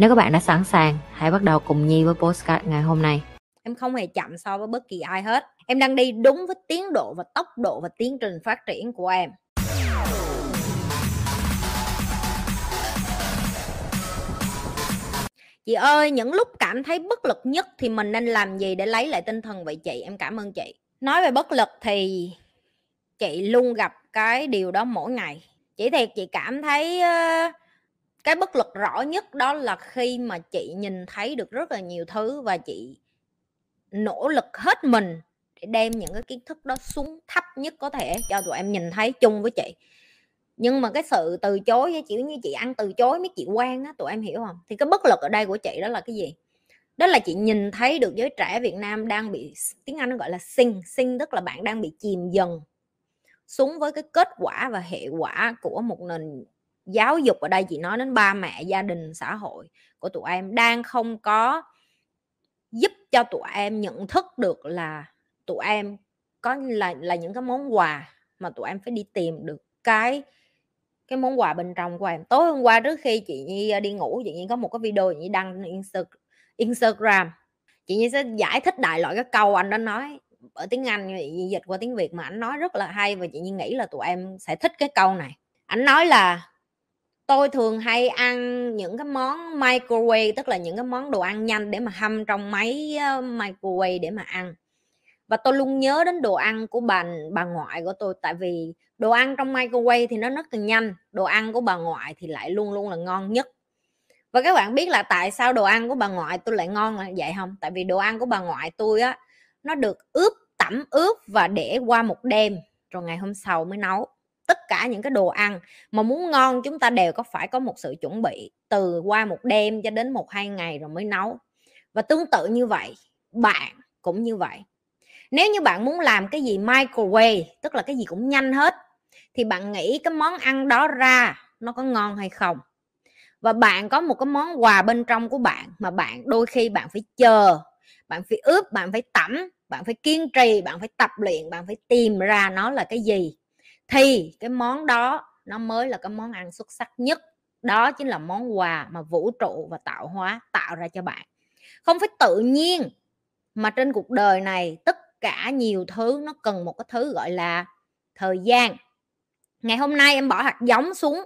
Nếu các bạn đã sẵn sàng, hãy bắt đầu cùng Nhi với postcard ngày hôm nay. Em không hề chậm so với bất kỳ ai hết. Em đang đi đúng với tiến độ và tốc độ và tiến trình phát triển của em. Chị ơi, những lúc cảm thấy bất lực nhất thì mình nên làm gì để lấy lại tinh thần vậy chị? Em cảm ơn chị. Nói về bất lực thì chị luôn gặp cái điều đó mỗi ngày. Chỉ thiệt chị cảm thấy uh, cái bất lực rõ nhất đó là khi mà chị nhìn thấy được rất là nhiều thứ và chị nỗ lực hết mình để đem những cái kiến thức đó xuống thấp nhất có thể cho tụi em nhìn thấy chung với chị. Nhưng mà cái sự từ chối với kiểu như chị ăn từ chối mấy chị quan á, tụi em hiểu không? Thì cái bất lực ở đây của chị đó là cái gì? Đó là chị nhìn thấy được giới trẻ Việt Nam đang bị tiếng Anh nó gọi là sinh sinh tức là bạn đang bị chìm dần xuống với cái kết quả và hệ quả của một nền giáo dục ở đây, chị nói đến ba mẹ gia đình, xã hội của tụi em đang không có giúp cho tụi em nhận thức được là tụi em có là là những cái món quà mà tụi em phải đi tìm được cái cái món quà bên trong của em. Tối hôm qua trước khi chị Nhi à, đi ngủ, chị Nhi có một cái video chị Nhi đăng trên Instagram. Chị Nhi sẽ giải thích đại loại cái câu anh đó nói ở tiếng Anh chị Nhi dịch qua tiếng Việt mà anh nói rất là hay và chị Nhi nghĩ là tụi em sẽ thích cái câu này. Anh nói là tôi thường hay ăn những cái món microwave, tức là những cái món đồ ăn nhanh để mà hâm trong máy ờ, microwave để mà ăn. Và tôi luôn nhớ đến đồ ăn của bà bà ngoại của tôi, tại vì đồ ăn trong microwave thì nó rất là nhanh, đồ ăn của bà ngoại thì lại luôn luôn là ngon nhất. Và các bạn biết là tại sao đồ ăn của bà ngoại tôi lại ngon là vậy không? Tại vì đồ ăn của bà ngoại tôi á, nó được ướp, tẩm ướp và để qua một đêm, rồi ngày hôm sau mới nấu tất cả những cái đồ ăn mà muốn ngon chúng ta đều có phải có một sự chuẩn bị từ qua một đêm cho đến một hai ngày rồi mới nấu. Và tương tự như vậy, bạn cũng như vậy. Nếu như bạn muốn làm cái gì microwave, tức là cái gì cũng nhanh hết, thì bạn nghĩ cái món ăn đó ra nó có ngon hay không? Và bạn có một cái món quà bên trong của bạn mà bạn đôi khi bạn phải chờ, bạn phải ướp, bạn phải tẩm, bạn phải kiên trì, bạn phải tập luyện, bạn phải tìm ra nó là cái gì? Thì cái món đó nó mới là cái món ăn xuất sắc nhất. Đó chính là món quà mà vũ trụ và tạo hóa tạo ra cho bạn. Không phải tự nhiên mà trên cuộc đời này tất cả nhiều thứ nó cần một cái thứ gọi là thời gian. Ngày hôm nay em bỏ hạt giống xuống,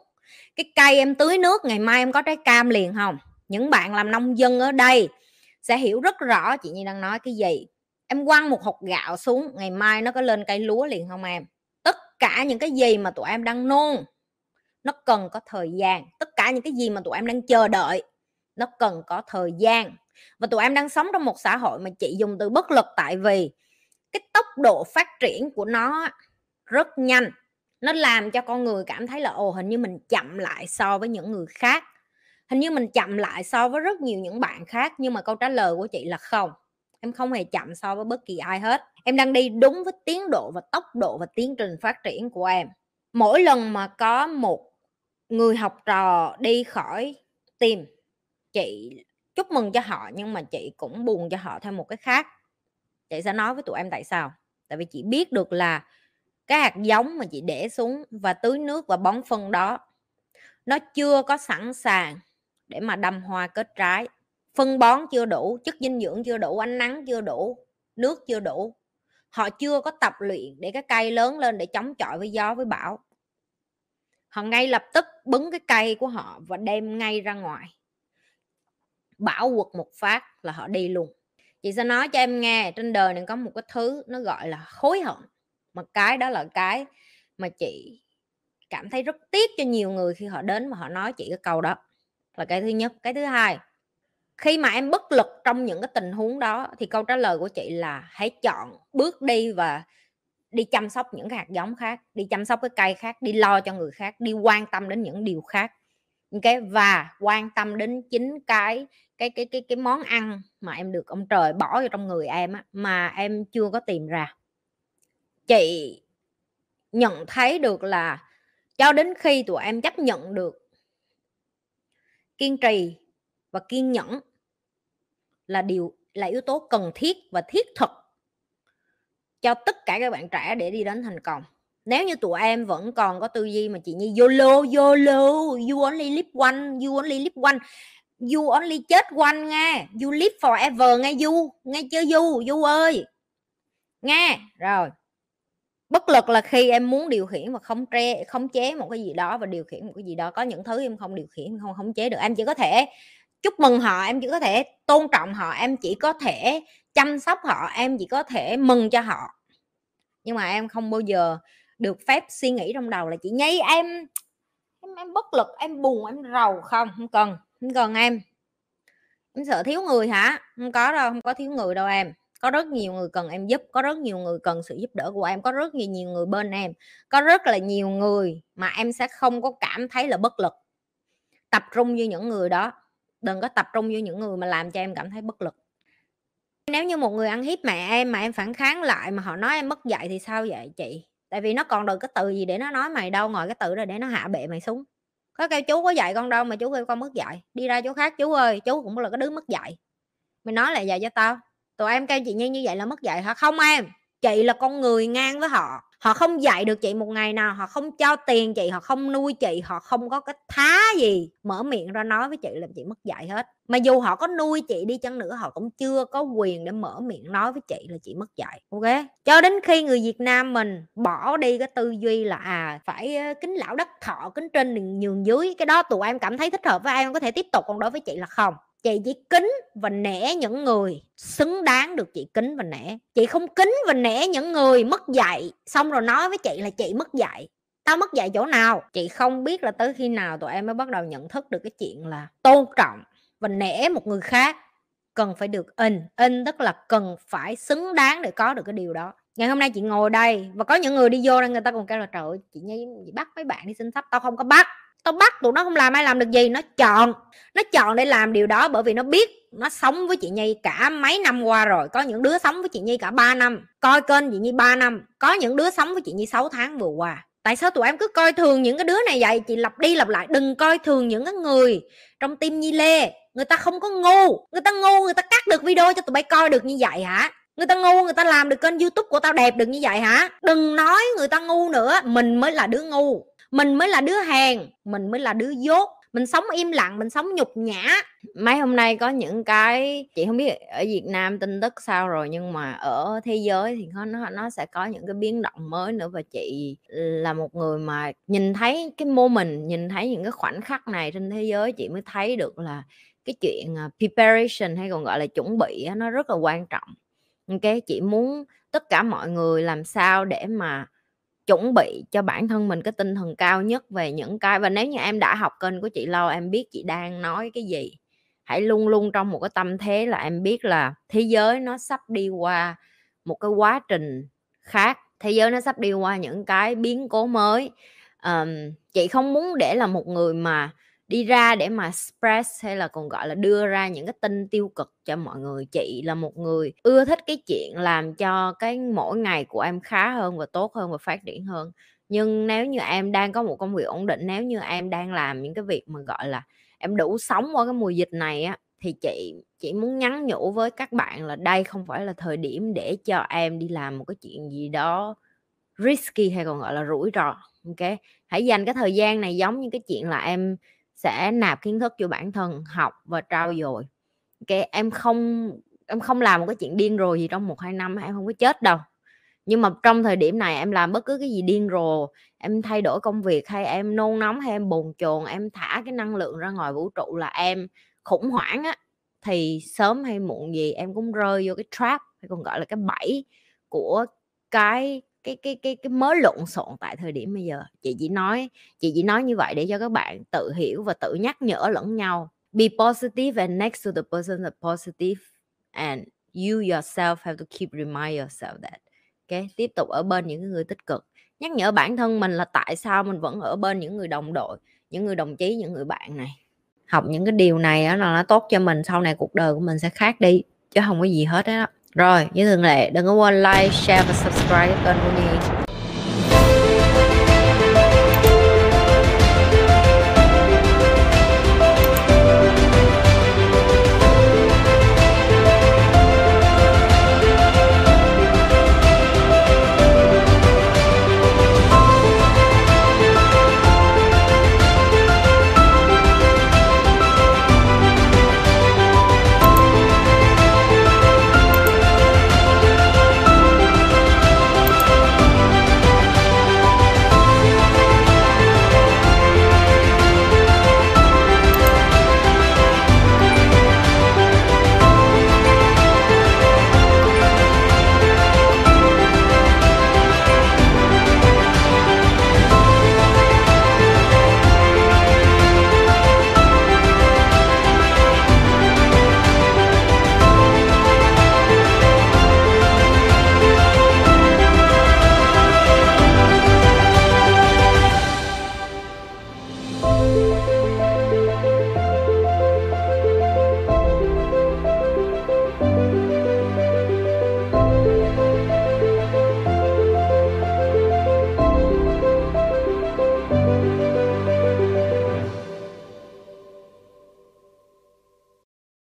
cái cây em tưới nước, ngày mai em có trái cam liền không? Những bạn làm nông dân ở đây sẽ hiểu rất rõ, chị nhi đang nói cái gì. Em quăng một hột gạo xuống, ngày mai nó có lên cây lúa liền không em? Cả những cái gì mà tụi em đang nôn, nó cần có thời gian. Tất cả những cái gì mà tụi em đang chờ đợi, nó cần có thời gian. Và tụi em đang sống trong một xã hội mà chị dùng từ bất lực tại vì cái tốc độ phát triển của nó rất nhanh. Nó làm cho con người cảm thấy là, ồ, hình như mình chậm lại so với những người khác. Hình như mình chậm lại so với rất nhiều những bạn khác, nhưng mà câu trả lời của chị là không. Em không hề chậm so với bất kỳ ai hết em đang đi đúng với tiến độ và tốc độ và tiến trình phát triển của em. Mỗi lần mà có một người học trò đi khỏi tìm chị chúc mừng cho họ nhưng mà chị cũng buồn cho họ theo một cái khác. Chị sẽ nói với tụi em tại sao. Tại vì chị biết được là cái hạt giống mà chị để xuống và tưới nước và bón phân đó, nó chưa có sẵn sàng để mà đâm hoa kết trái. Phân bón chưa đủ, chất dinh dưỡng chưa đủ, ánh nắng chưa đủ, nước chưa đủ họ chưa có tập luyện để cái cây lớn lên để chống chọi với gió, với bão. Họ ngay lập tức bứng cái cây của họ và đem ngay ra ngoài. Bão quật một phát là họ đi luôn. Chị sẽ nói cho em nghe, trên đời này có một cái thứ nó gọi là hối hận. Mà cái đó là cái mà chị cảm thấy rất tiếc cho nhiều người khi họ đến mà họ nói chị cái câu đó. Là cái thứ nhất. Cái thứ hai khi mà em bất lực trong những cái tình huống đó, thì câu trả lời của chị là hãy chọn bước đi và đi chăm sóc những cái hạt giống khác, đi chăm sóc cái cây khác, đi lo cho người khác, đi quan tâm đến những điều khác okay? và quan tâm đến chính cái cái cái cái cái món ăn mà em được ông trời bỏ vào trong người em á, mà em chưa có tìm ra chị nhận thấy được là cho đến khi tụi em chấp nhận được kiên trì và kiên nhẫn là điều, là yếu tố cần thiết và thiết thực cho tất cả các bạn trẻ để đi đến thành công. Nếu như tụi em vẫn còn có tư duy mà chị như YOLO YOLO, you only live one, you only live one, you only chết one nghe you live forever nghe you, nghe chưa you you ơi, nghe, rồi. Bất lực là khi em muốn điều khiển mà không tre, không chế một cái gì đó và điều khiển một cái gì đó, có những thứ em không điều khiển, không khống chế được, em chỉ có thể chúc mừng họ, em chỉ có thể tôn trọng họ, em chỉ có thể chăm sóc họ, em chỉ có thể mừng cho họ. Nhưng mà em không bao giờ được phép suy nghĩ trong đầu là, chị nháy em em em bất lực, em buồn, em rầu. Không không cần không cần em. Em sợ thiếu người hả? Không có đâu, không có thiếu người đâu em. Có rất nhiều người cần em giúp, có rất nhiều người cần sự giúp đỡ của em, có rất nhiều nhiều người bên em, có rất là nhiều người mà em sẽ không có cảm thấy là bất lực. Tập trung như những người đó đừng có tập trung vô những người mà làm cho em cảm thấy bất lực. Nếu như một người ăn hiếp mẹ em mà em phản kháng lại mà họ nói em mất dạy thì sao vậy chị? Tại vì nó còn được cái từ gì để nó nói mày đâu, ngồi cái từ đó để nó hạ bệ mày xuống. Có kêu chú có dạy con đâu mà chú kêu con mất dạy. Đi ra chỗ khác, chú ơi, chú cũng là cái đứa mất dạy. Mày nói lại dạy cho tao. Tụi em kêu chị Nhi như vậy là mất dạy hả? Không em, chị là con người ngang với họ họ không dạy được chị một ngày nào, họ không cho tiền chị, họ không nuôi chị, họ không có cái thá gì mở miệng ra nói với chị làm chị mất dạy hết. Mà dù họ có nuôi chị đi chăng nữa, họ cũng chưa có quyền để mở miệng nói với chị là chị mất dạy, ok? Cho đến khi người việt nam mình bỏ đi cái tư duy là à phải kính lão đất thọ, kính trên nhường dưới, cái đó tụi em cảm thấy thích hợp với em có thể tiếp tục còn đối với chị là không chị chỉ kính và nể những người xứng đáng được chị kính và nể. Chị không kính và nể những người mất dạy, xong rồi nói với chị là chị mất dạy. Tao mất dạy chỗ nào? Chị không biết là tới khi nào tụi em mới bắt đầu nhận thức được cái chuyện là tôn trọng và nể một người khác cần phải được in. In tức là cần phải xứng đáng để có được cái điều đó. Ngày hôm nay chị ngồi đây và có những người đi vô đây, người ta còn kêu là, trời ơi, chị nhi, chị bắt mấy bạn đi xin sách tao không có bắt tao bắt tụi nó không làm ai làm được gì, nó chọn. Nó chọn để làm điều đó bởi vì nó biết nó sống với chị nhi cả mấy năm qua rồi. Có những đứa sống với chị nhi cả 3 năm. Coi kênh chị nhi 3 năm. Có những đứa sống với chị nhi 6 tháng vừa qua. Tại sao tụi em cứ coi thường những cái đứa này vậy? Chị lặp đi lặp lại, đừng coi thường những cái người trong tim nhi lê. Người ta không có ngu. Người ta ngu, người ta cắt được video cho tụi bay coi được như vậy hả? Người ta ngu, người ta làm được kênh youtube của tao đẹp được như vậy hả? Đừng nói người ta ngu nữa, mình mới là đứa ngu mình mới là đứa hèn, mình mới là đứa dốt. Mình sống im lặng, mình sống nhục nhã. Mấy hôm nay có những cái, chị không biết ở Việt Nam tin tức sao rồi, nhưng mà ở thế giới thì nó nó sẽ có những cái biến động mới nữa. Và chị là một người mà nhìn thấy cái mô mình, nhìn thấy những cái khoảnh khắc này trên thế giới, chị mới thấy được là cái chuyện à, preparation hay còn gọi là chuẩn bị nó rất là quan trọng. Ok chị muốn tất cả mọi người làm sao để mà chuẩn bị cho bản thân mình cái tinh thần cao nhất về những cái và nếu như em đã học kênh của chị lâu em biết chị đang nói cái gì hãy luôn luôn trong một cái tâm thế là em biết là thế giới nó sắp đi qua một cái quá trình khác thế giới nó sắp đi qua những cái biến cố mới. Um, chị không muốn để là một người mà đi ra để mà stress hay là còn, gọi là, đưa ra những cái tin tiêu cực cho mọi người. Chị là một người ưa thích cái chuyện làm cho cái mỗi ngày của em khá hơn và tốt hơn và phát triển hơn. Nhưng nếu như em đang có một công việc ổn định, nếu như em đang làm những cái việc mà, gọi là, em đủ sống qua cái mùa dịch này á, thì chị chỉ muốn nhắn nhủ với các bạn là đây không phải là thời điểm để cho em đi làm một cái chuyện gì đó risky hay còn, gọi là, rủi ro, ok? Hãy dành cái thời gian này giống như cái chuyện là em sẽ nạp kiến thức cho bản thân, học và trao dồi. Cái em không em không làm một cái chuyện điên rồ gì trong một hai năm, em không có chết đâu. Nhưng mà trong thời điểm này em làm bất cứ cái gì điên rồ, em thay đổi công việc hay em nôn nóng hay em bồn chồn, em thả cái năng lượng ra ngoài vũ trụ là em khủng hoảng á. Thì sớm hay muộn gì em cũng rơi vô cái trap, hay còn gọi là cái bẫy của cái cái cái cái cái mớ lộn xộn tại thời điểm bây giờ. Chị chỉ nói, chị chỉ nói như vậy để cho các bạn tự hiểu và tự nhắc nhở lẫn nhau. Be positive and next to the person that positive and you yourself have to keep remind yourself that. Okay, tiếp tục ở bên những người tích cực. Nhắc nhở bản thân mình là tại sao mình vẫn ở bên những người đồng đội, những người đồng chí, những người bạn này. Học những cái điều này đó là nó tốt cho mình, sau này cuộc đời của mình sẽ khác đi, chứ không có gì hết đó rồi, như thường lệ, đừng có quên like, share và subscribe kênh của Nhi.